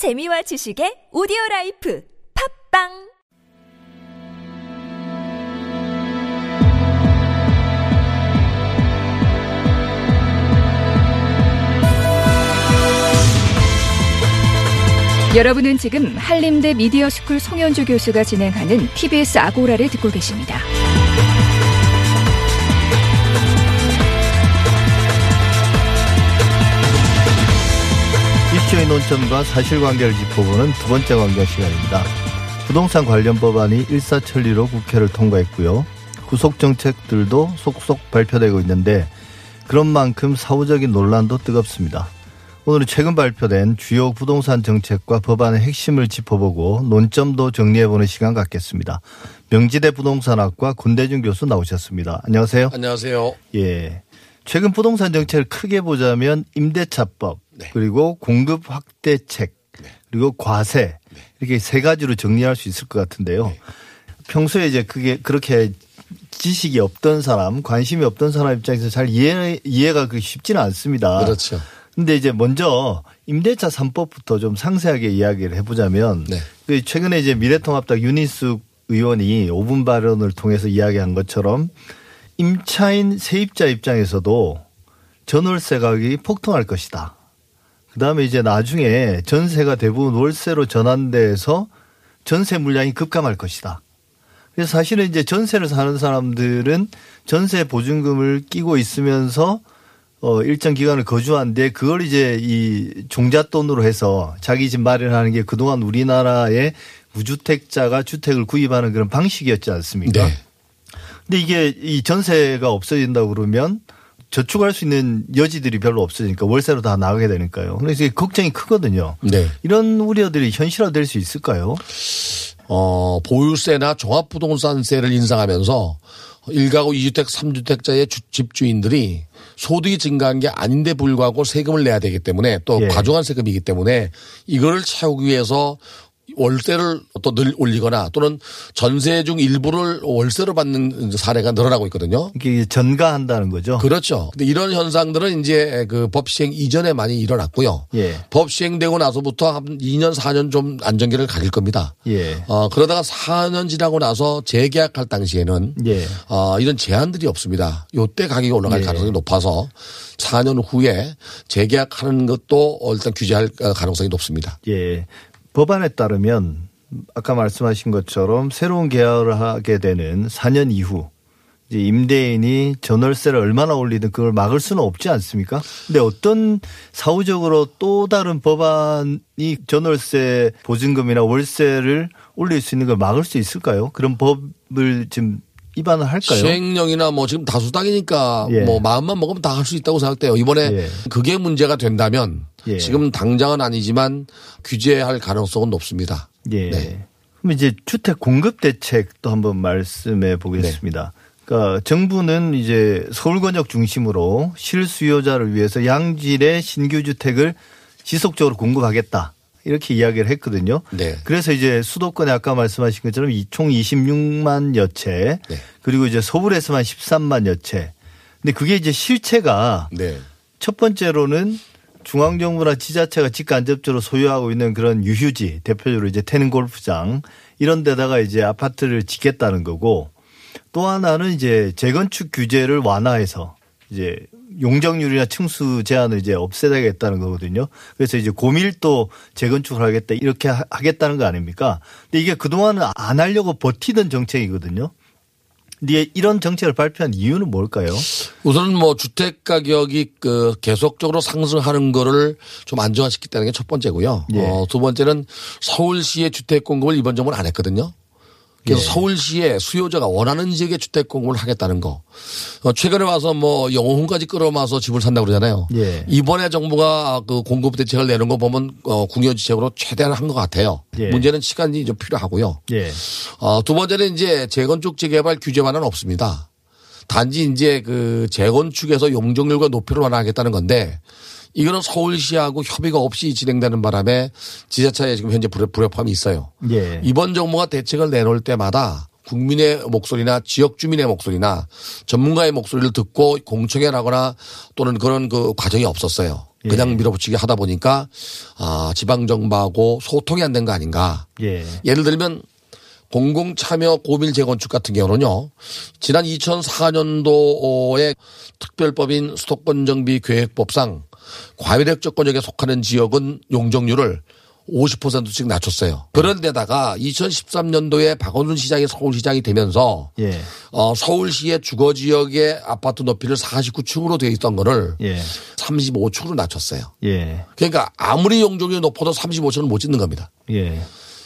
재미와 지식의 오디오 라이프 팟빵 여러분은 지금 한림대 미디어스쿨 송현주 교수가 진행하는 TBS 아고라를 듣고 계십니다. 논점과 사실관계를 짚어보는 두 번째 관계 시간입니다. 부동산 관련 법안이 일사천리로 국회를 통과했고요. 구속 정책들도 속속 발표되고 있는데 그런 만큼 사후적인 논란도 뜨겁습니다. 오늘은 최근 발표된 주요 부동산 정책과 법안의 핵심을 짚어보고 논점도 정리해보는 시간 갖겠습니다. 명지대 부동산학과 군대준 교수 나오셨습니다. 안녕하세요. 안녕하세요. 예. 최근 부동산 정책을 크게 보자면 임대차법 네. 그리고 공급 확대책 그리고 과세 이렇게 세 가지로 정리할 수 있을 것 같은데요. 네. 평소에 이제 그게 그렇게 지식이 없던 사람, 관심이 없던 사람 입장에서 잘 이해, 이해가 쉽지는 않습니다. 그렇죠. 근데 이제 먼저 임대차 3법부터 좀 상세하게 이야기를 해보자면 네. 그 최근에 이제 미래통합당 윤희숙 의원이 5분 발언을 통해서 이야기한 것처럼 임차인 세입자 입장에서도 전월세 가격이 폭등할 것이다. 그다음에 이제 나중에 전세가 대부분 월세로 전환돼서 전세 물량이 급감할 것이다. 그래서 사실은 이제 전세를 사는 사람들은 전세 보증금을 끼고 있으면서 어 일정 기간을 거주한데 그걸 이제 이 종잣돈으로 해서 자기 집 마련하는 게 그동안 우리나라의 무주택자가 주택을 구입하는 그런 방식이었지 않습니까? 네. 근데 이게 이 전세가 없어진다고 그러면 저축할 수 있는 여지들이 별로 없어지니까 월세로 다 나가게 되니까요. 그래서 이게 걱정이 크거든요. 네. 이런 우려들이 현실화될 수 있을까요? 어, 보유세나 종합부동산세를 인상하면서 1가구 2주택, 3주택자의 주- 집주인들이 소득이 증가한 게 아닌데 불구하고 세금을 내야 되기 때문에 또 예. 과중한 세금이기 때문에 이거를 채우기 위해서 월세를 또 늘 올리거나 또는 전세 중 일부를 월세로 받는 사례가 늘어나고 있거든요. 이게 전가한다는 거죠. 그렇죠. 근데 이런 현상들은 이제 그 법 시행 이전에 많이 일어났고요. 예. 법 시행되고 나서부터 한 2년, 4년 좀 안정기를 가질 겁니다. 예. 어, 그러다가 4년 지나고 나서 재계약할 당시에는 예. 어, 이런 제한들이 없습니다. 요때 가격이 올라갈 예. 가능성이 높아서 4년 후에 재계약하는 것도 일단 규제할 가능성이 높습니다. 예. 법안에 따르면 아까 말씀하신 것처럼 새로운 계약을 하게 되는 4년 이후 이제 임대인이 전월세를 얼마나 올리든 그걸 막을 수는 없지 않습니까? 근데 어떤 사후적으로 또 다른 법안이 전월세 보증금이나 월세를 올릴 수 있는 걸 막을 수 있을까요? 그런 법을 지금 입안을 할까요? 시행령이나 뭐 지금 다수당이니까 예. 뭐 마음만 먹으면 다 할 수 있다고 생각돼요. 이번에 예. 그게 문제가 된다면 예. 지금 당장은 아니지만 규제할 가능성은 높습니다. 예. 네. 그럼 이제 주택 공급 대책도 한번 말씀해 보겠습니다. 그러니까 정부는 이제 서울 권역 중심으로 실수요자를 위해서 양질의 신규 주택을 지속적으로 공급하겠다. 이렇게 이야기를 했거든요. 네. 그래서 이제 수도권에 아까 말씀하신 것처럼 이총 26만여 채 네. 그리고 이제 서울에서만 13만여 채. 근데 그게 이제 실체가 네. 첫 번째로는 중앙정부나 지자체가 직간접적으로 소유하고 있는 그런 유휴지 대표적으로 이제 태릉 골프장 이런 데다가 이제 아파트를 짓겠다는 거고 또 하나는 이제 재건축 규제를 완화해서 이제 용적률이나 층수 제한을 이제 없애야겠다는 거거든요. 그래서 이제 고밀도 재건축을 하겠다 이렇게 하- 하겠다는 거 아닙니까? 근데 이게 그동안은 안 하려고 버티던 정책이거든요. 근데 이런 정책을 발표한 이유는 뭘까요? 우선은 뭐 주택 가격이 그 계속적으로 상승하는 거를 좀 안정화시켰다는 게 첫 번째고요. 예. 어, 두 번째는 서울시의 주택 공급을 이번 정부는 안 했거든요. 그래서 예. 서울시에 수요자가 원하는 지역에 주택 공급을 하겠다는 거. 어, 최근에 와서 뭐 영혼까지 끌어마서 집을 산다고 그러잖아요. 예. 이번에 정부가 그 공급 대책을 내는 거 보면 어, 궁여지책으로 최대한 한 것 같아요. 예. 문제는 시간이 좀 필요하고요. 예. 어, 두 번째는 이제 재건축 재개발 규제만은 없습니다. 단지 이제 그 재건축에서 용적률과 높이를 완화하겠다는 건데 이거는 서울시하고 협의가 없이 진행되는 바람에 지자체에 지금 현재 불협- 불협화음이 있어요. 예. 이번 정부가 대책을 내놓을 때마다 국민의 목소리나 지역 주민의 목소리나 전문가의 목소리를 듣고 공청회 나거나 또는 그런 그 과정이 없었어요. 그냥 밀어붙이게 하다 보니까 아, 지방 정부하고 소통이 안 된 거 아닌가. 예. 예를 들면 공공 참여 고밀 재건축 같은 경우는요. 지난 2004년도에 특별법인 수도권 정비 계획법상 과밀액 조건역에 속하는 지역은 용적률을 50%씩 낮췄어요. 그런데다가 2013년도에 박원순 시장이 서울시장이 되면서 예. 어, 서울시의 주거 지역의 아파트 높이를 49층으로 되어 있던 거를 예. 35층으로 낮췄어요. 예. 그러니까 아무리 용적률이 높아도 35층은 못 짓는 겁니다. 예.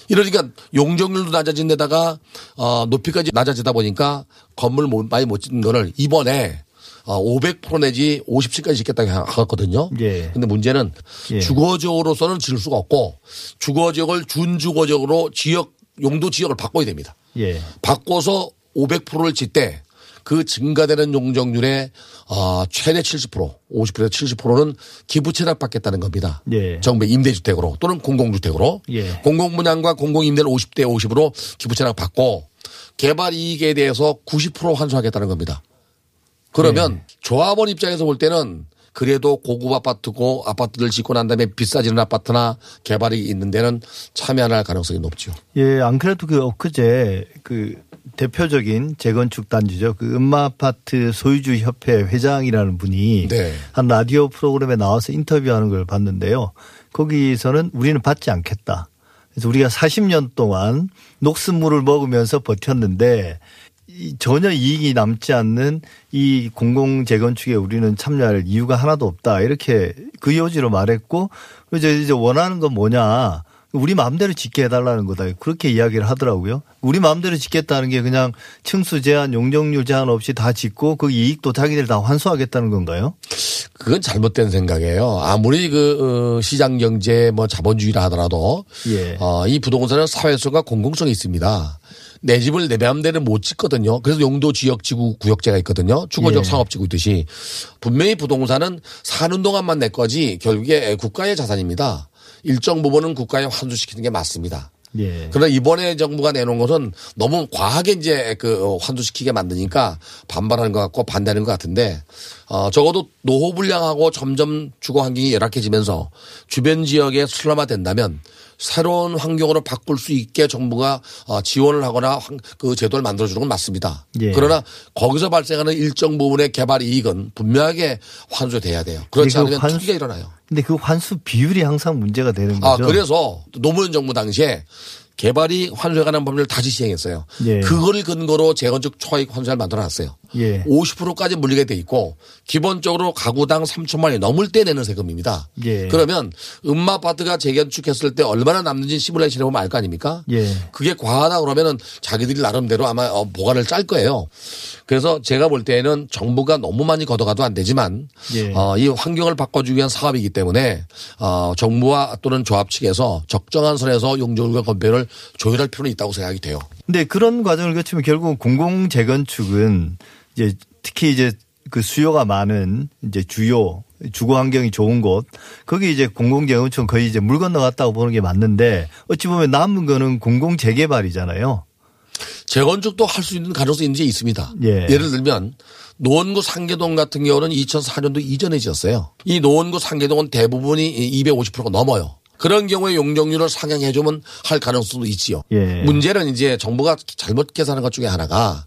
이러니까 용적률도 낮아진 데다가 어 높이까지 낮아지다 보니까 건물 못- 많이 못 짓는 거를 이번에 어 500% 내지 50층까지 짓겠다고 하거든요. 예. 근데 문제는 예. 주거지역으로서는 지을 수가 없고 주거지역을 준주거지역으로 지역 용도 지역을 바꿔야 됩니다. 예. 바꿔서 500%를 짓되 그 증가되는 용적률의 어, 최대 70% 50%에서 70%는 기부 채납 받겠다는 겁니다. 예. 정부 임대주택으로 또는 공공주택으로 예. 공공분양과 공공임대를 50대 50으로 기부 채납 받고 개발 이익에 대해서 90% 환수하겠다는 겁니다. 그러면 조합원 입장에서 볼 때는 그래도 고급 아파트고 아파트를 짓고 난 다음에 비싸지는 아파트나 개발이 있는 데는 참여 안할 가능성이 높죠. 예, 안 그래도 그 엊그제 그 대표적인 재건축 단지죠. 그 음마 아파트 소유주 협회 회장이라는 분이 네. 한 라디오 프로그램에 나와서 인터뷰하는 걸 봤는데요. 거기서는 우리는 받지 않겠다. 그래서 우리가 40년 동안 녹슨물을 먹으면서 버텼는데 이 전혀 이익이 남지 않는 이 공공 재건축에 우리는 참여할 이유가 하나도 없다. 이렇게 그 요지로 말했고 이제 이제 원하는 건 뭐냐? 우리 마음대로 짓게 해달라는 거다. 그렇게 이야기를 하더라고요. 우리 마음대로 짓겠다는 게 그냥 층수 제한, 용적률 제한 없이 다 짓고 그 이익도 자기들 다 환수하겠다는 건가요? 그건 잘못된 생각이에요. 아무리 그 어, 시장 경제 뭐 자본주의라 하더라도 예. 어, 이 부동산은 사회성과 공공성이 있습니다. 내 집을 내 마음대로 못 짓거든요. 그래서 용도 지역 지구 구역제가 있거든요. 주거적 예. 상업지구 있듯이 분명히 부동산은 사는 동안만 내 거지 결국에 국가의 자산입니다. 일정 부분은 국가에 환수시키는 게 맞습니다. 예. 그러나 이번에 정부가 내놓은 것은 너무 과하게 이제 그 환수시키게 만드니까 반발하는 것 같고 반대하는 것 같은데 어 적어도 노후 불량하고 점점 주거 환경이 열악해지면서 주변 지역에 슬럼화 된다면 새로운 환경으로 바꿀 수 있게 정부가 어 지원을 하거나 환- 그 제도를 만들어 주는 건 맞습니다. 예. 그러나 거기서 발생하는 일정 부분의 개발 이익은 분명하게 환수돼야 돼요. 그렇지 그 않으면 환수- 투기가 일어나요. 근데 그 환수 비율이 항상 문제가 되는 아, 거죠. 그래서 노무현 정부 당시에 개발이 환수에 관한 법률을 다시 시행했어요. 예. 그거를 근거로 재건축 초과이익 환수를 만들어 놨어요. 예. 50%까지 물리게 돼 있고 기본적으로 가구당 3천만 원이 넘을 때 내는 세금입니다. 예. 그러면 음마 아파트가 재건축했을 때 얼마나 남는지 시뮬레이션 해 보면 알 거 아닙니까? 예. 그게 과하다 그러면은 자기들이 나름대로 아마 어, 보관을 짤 거예요. 그래서 제가 볼 때에는 정부가 너무 많이 걷어가도 안 되지만 예. 어, 이 환경을 바꿔주기 위한 사업이기 때문에 어, 정부와 또는 조합 측에서 적정한 선에서 용적률과 건폐를 조율할 필요는 있다고 생각이 돼요. 근데 그런 과정을 거치면 결국 공공 재건축은 이제 특히 이제 그 수요가 많은 이제 주요 주거 환경이 좋은 곳 거기 이제 공공 재건축은 거의 이제 물 건너갔다고 보는 게 맞는데 어찌 보면 남은 거는 공공 재개발이잖아요. 재건축도 할 수 있는 가능성이 이제 있습니다. 예. 예를 들면 노원구 상계동 같은 경우는 2004년도 이전에 지었어요. 이 노원구 상계동은 대부분이 250%가 넘어요. 그런 경우에 용적률을 상향해 주면 할 가능성도 있지요. 예. 문제는 이제 정부가 잘못 계산한 것 중에 하나가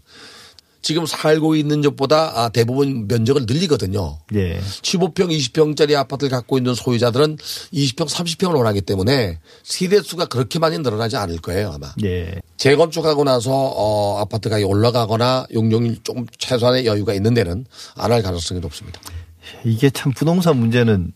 지금 살고 있는 집보다 아, 대부분 면적을 늘리거든요. 예. 15평, 20평짜리 아파트를 갖고 있는 소유자들은 20평, 30평을 원하기 때문에 세대 수가 그렇게 많이 늘어나지 않을 거예요, 아마. 예. 재건축하고 나서 어 아파트 가격이 올라가거나 용적률 조금 최소한의 여유가 있는 데는 안 할 가능성이 높습니다. 이게 참 부동산 문제는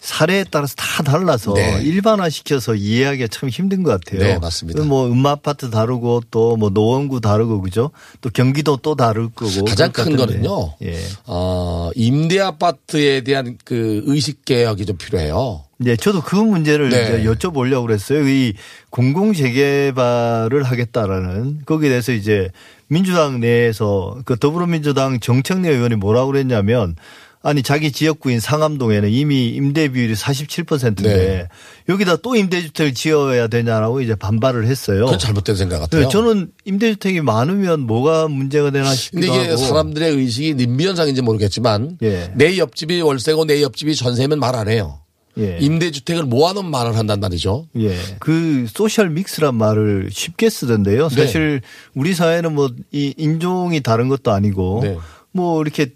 사례에 따라서 다 달라서 네. 일반화 시켜서 이해하기가 참 힘든 것 같아요. 네, 맞습니다. 뭐 음마 아파트 다르고 또 뭐 노원구 다르고 그죠? 또 경기도 또 다를 거고. 가장 큰 같은데. 거는요. 예. 어 임대 아파트에 대한 그 의식 개혁이 좀 필요해요. 네, 저도 그 문제를 네. 이제 여쭤보려고 그랬어요. 이 공공 재개발을 하겠다라는 거기에 대해서 이제 민주당 내에서 그 더불어민주당 정청래 의원이 뭐라고 그랬냐면 아니 자기 지역구인 상암동에는 이미 임대 비율이 47%인데 네. 여기다 또 임대주택을 지어야 되냐라고 이제 반발을 했어요. 그건 잘못된 생각 같아요. 네, 저는 임대주택이 많으면 뭐가 문제가 되나 근데 싶기도 이게 하고. 사람들의 의식이 님비 현상인지 모르겠지만 예. 내 옆집이 월세고 내 옆집이 전세면 말 안 해요. 예. 임대주택을 모아놓은 말을 한단 말이죠. 예. 그 소셜 믹스란 말을 쉽게 쓰던데요. 네. 사실 우리 사회는 뭐 이 인종이 다른 것도 아니고 네. 뭐 이렇게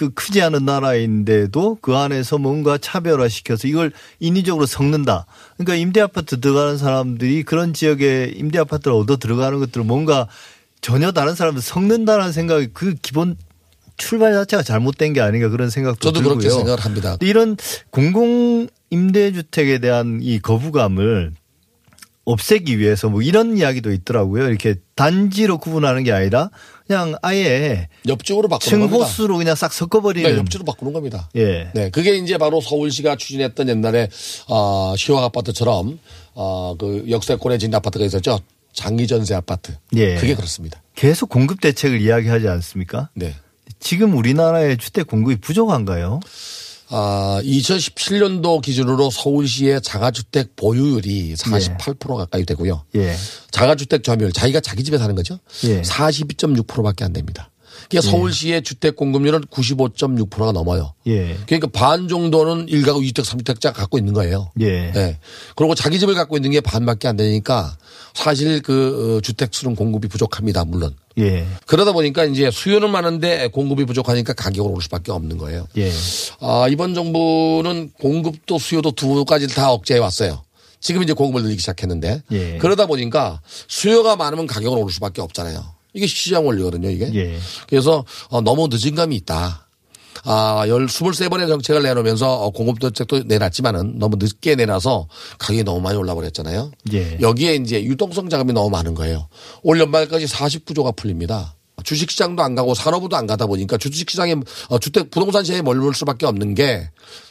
그 크지 않은 나라인데도 그 안에서 뭔가 차별화시켜서 이걸 인위적으로 섞는다. 그러니까 임대 아파트 들어가는 사람들이 그런 지역에 임대 아파트를 얻어 들어가는 것들을 뭔가 전혀 다른 사람들 섞는다는 생각이 그 기본 출발 자체가 잘못된 게 아닌가 그런 생각도 저도 들고요. 그렇게 생각을 합니다. 근데 이런 공공 임대주택에 대한 이 거부감을 없애기 위해서 뭐 이런 이야기도 있더라고요. 이렇게 단지로 구분하는 게 아니라 그냥 아예 옆쪽으로 바꾸는 겁니다. 층호수로 그냥 싹 섞어버리는. 네, 옆쪽으로 바꾸는 겁니다. 예. 네, 그게 이제 바로 서울시가 추진했던 옛날에 어, 시황 아파트처럼 어, 그 역세권에 진 아파트가 있었죠. 장기 전세 아파트. 예. 그게 그렇습니다. 계속 공급 대책을 이야기하지 않습니까? 네. 지금 우리나라의 주택 공급이 부족한가요? 아, 2017년도 기준으로 서울시의 자가주택 보유율이 48% 가까이 되고요. 예. 자가주택 점유율, 자기가 자기 집에 사는 거죠. 예. 42.6%밖에 안 됩니다. 그러니까 서울시의 주택 공급률은 95.6%가 넘어요. 예. 그러니까 반 정도는 1가구 2주택, 3주택자 갖고 있는 거예요. 예. 네. 그리고 자기 집을 갖고 있는 게 반밖에 안 되니까 사실 그 어, 주택 수는 공급이 부족합니다. 물론. 예. 그러다 보니까 이제 수요는 많은데 공급이 부족하니까 가격은 오를 수밖에 없는 거예요. 예. 아, 이번 정부는 공급도 수요도 두 가지를 다 억제해 왔어요. 지금 이제 공급을 늘리기 시작했는데 예. 그러다 보니까 수요가 많으면 가격은 오를 수밖에 없잖아요. 이게 시장 원리거든요, 이게. 예. 그래서 어, 너무 늦은 감이 있다. 아, 열, 23번의 정책을 내놓으면서 어, 공급 정책도 내놨지만은 너무 늦게 내놔서 가격이 너무 많이 올라버렸잖아요. 예. 여기에 이제 유동성 자금이 너무 많은 거예요. 올 연말까지 49조가 풀립니다. 주식시장도 안 가고 산업부도 안 가다 보니까 주식시장에 어, 주택 부동산 시장에 머물 수밖에 없는 게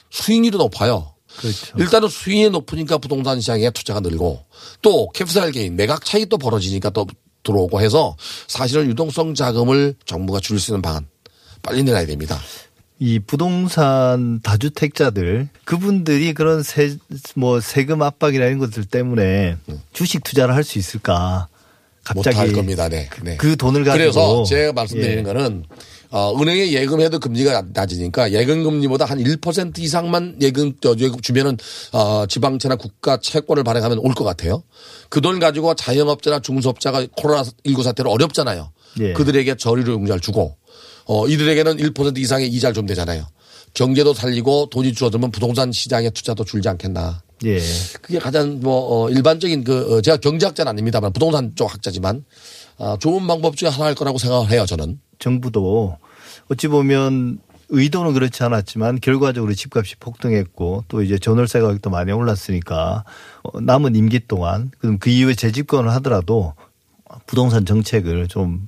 수익률이 높아요. 그렇죠. 일단은 수익이 높으니까 부동산 시장에 투자가 늘고 또 캡스알 게인 매각 차이 또 벌어지니까 또 들어오고 해서 사실은 유동성 자금을 정부가 줄수 있는 방안 빨리 내놔야 됩니다. 이 부동산 다주택자들 그분들이 그런 세 뭐 세금 압박이나 이런 것들 때문에 주식 투자를 할 수 있을까? 갑자기 못할 겁니다. 네. 네. 그 돈을 가지고 그래서 제가 말씀드리는 예. 거는 어, 은행에 예금해도 금리가 낮으니까 예금 금리보다 한 1% 이상만 예금 저, 예금 주면은 어, 지방채나 국가 채권을 발행하면 올 것 같아요. 그 돈 가지고 자영업자나 중소업자가 코로나 19 사태로 어렵잖아요. 예. 그들에게 저리로 용자를 주고 어, 이들에게는 1% 이상의 이자를 좀 되잖아요. 경제도 살리고 돈이 줄어들면 부동산 시장의 투자도 줄지 않겠나. 예. 그게 가장 뭐 어, 일반적인 그 어, 제가 경제학자는 아닙니다만 부동산 쪽 학자지만 아, 좋은 방법 중에 하나일 거라고 생각을 해요 저는. 정부도 어찌 보면 의도는 그렇지 않았지만 결과적으로 집값이 폭등했고 또 이제 전월세 가격도 많이 올랐으니까 어, 남은 임기 동안 그럼 그 이후에 재집권을 하더라도 부동산 정책을 좀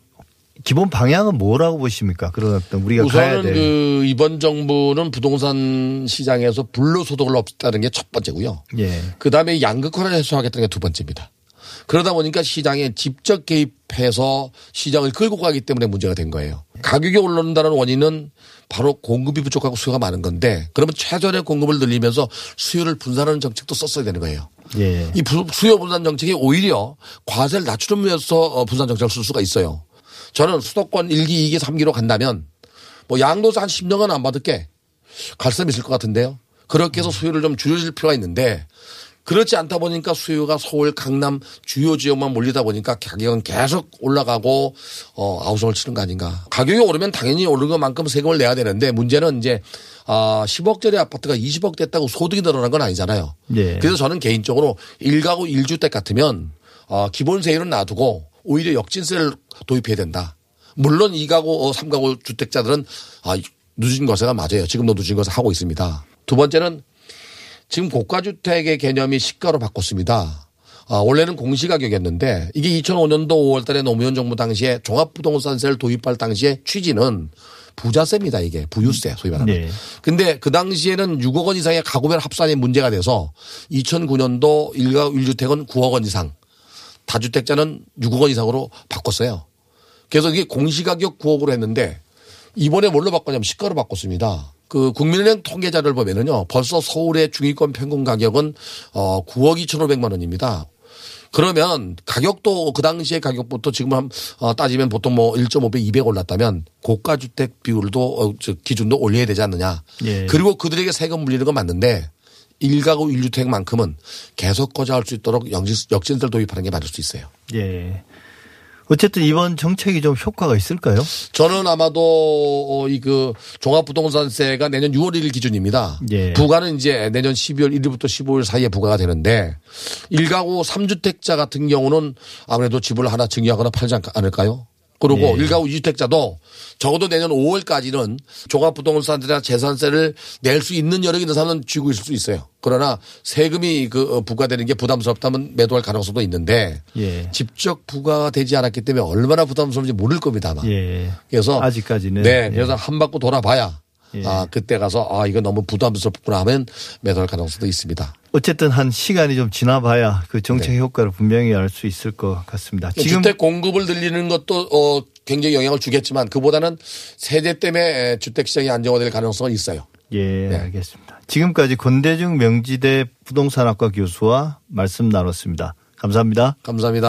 기본 방향은 뭐라고 보십니까? 그런 어떤 우리가 우선은 될그 이번 정부는 부동산 시장에서 불로소득을 없다는 게 첫 번째고요. 예. 그 다음에 양극화를 해소하겠다는 게 두 번째입니다. 그러다 보니까 시장에 직접 개입해서 시장을 끌고 가기 때문에 문제가 된 거예요. 가격이 오른다는 원인은 바로 공급이 부족하고 수요가 많은 건데 그러면 최전의 공급을 늘리면서 수요를 분산하는 정책도 썼어야 되는 거예요. 예. 이 부- 수요 분산 정책이 오히려 과세를 낮추면서 어, 분산 정책을 쓸 수가 있어요. 저는 수도권 1기, 2기, 3기로 간다면 뭐 양도세 한 10년간 안 받을게. 갈셈 있을 것 같은데요. 그렇게 해서 수요를 좀 줄여줄 필요가 있는데 그렇지 않다 보니까 수요가 서울, 강남 주요 지역만 몰리다 보니까 가격은 계속 올라가고 어, 아우성을 치는 거 아닌가. 가격이 오르면 당연히 오른 것만큼 세금을 내야 되는데 문제는 이제 아 10억짜리 아파트가 20억 됐다고 소득이 늘어난 건 아니잖아요. 예. 그래서 저는 개인적으로 1가구 1주택 같으면 어, 기본세율은 놔두고 오히려 역진세를 도입해야 된다. 물론 2가구, 3가구 주택자들은 아, 누진 거세가 맞아요. 지금도 누진 거세 하고 있습니다. 두 번째는 지금 고가주택의 개념이 시가로 바꿨습니다. 아, 원래는 공시가격이었는데 이게 2005년도 5월 달에 노무현 정부 당시에 종합부동산세를 도입할 당시에 취지는 부자세입니다. 이게 부유세 소위 말하는. 네. 근데 그 당시에는 6억 원 이상의 가구별 합산이 문제가 돼서 2009년도 1가 1주택은 9억 원 이상 다주택자는 6억 원 이상으로 바꿨어요. 그래서 이게 공시가격 9억으로 했는데 이번에 뭘로 바꿨냐면 시가로 바꿨습니다. 그 국민은행 통계자를 보면은요. 벌써 서울의 중위권 평균 가격은 어 9억 2,500만 원입니다. 그러면 가격도 그 당시의 가격부터 지금 한 어, 따지면 보통 뭐 1.5배 200 올랐다면 고가 주택 비율도 어, 저 기준도 올려야 되지 않느냐. 예. 그리고 그들에게 세금 물리는 건 맞는데 일가구 1주택만큼은 계속 거저할 수 있도록 역진- 역진세를 도입하는 게 맞을 수 있어요. 예. 어쨌든 이번 정책이 좀 효과가 있을까요? 저는 아마도 이그 종합부동산세가 내년 6월 1일 기준입니다. 예. 부과는 이제 내년 12월 1일부터 15일 사이에 부과가 되는데 일가구 3주택자 같은 경우는 아무래도 집을 하나 증여하거나 팔지 않- 않을까요? 그리고 예. 일가구 2주택자도 적어도 내년 5월까지는 종합부동산세나 재산세를 낼 수 있는 여력이 있는 사람은 쥐고 있을 수 있어요. 그러나 세금이 그 어, 부과되는 게 부담스럽다면 매도할 가능성도 있는데 예. 직접 부과가 되지 않았기 때문에 얼마나 부담스러운지 모를 겁니다 아마. 예. 그래서 아직까지는 네, 예. 그래서 한 바퀴 돌아봐야 예. 아 그때 가서 아 이거 너무 부담스럽구나 하면 매도할 가능성도 있습니다. 어쨌든 한 시간이 좀 지나봐야 그 정책 효과를 분명히 알 수 있을 것 같습니다. 지금 네. 주택 공급을 늘리는 것도 어 굉장히 영향을 주겠지만 그보다는 세제 때문에 주택 시장이 안정화될 가능성은 있어요. 예, 네. 알겠습니다. 지금까지 권대중 명지대 부동산학과 교수와 말씀 나눴습니다. 감사합니다. 감사합니다.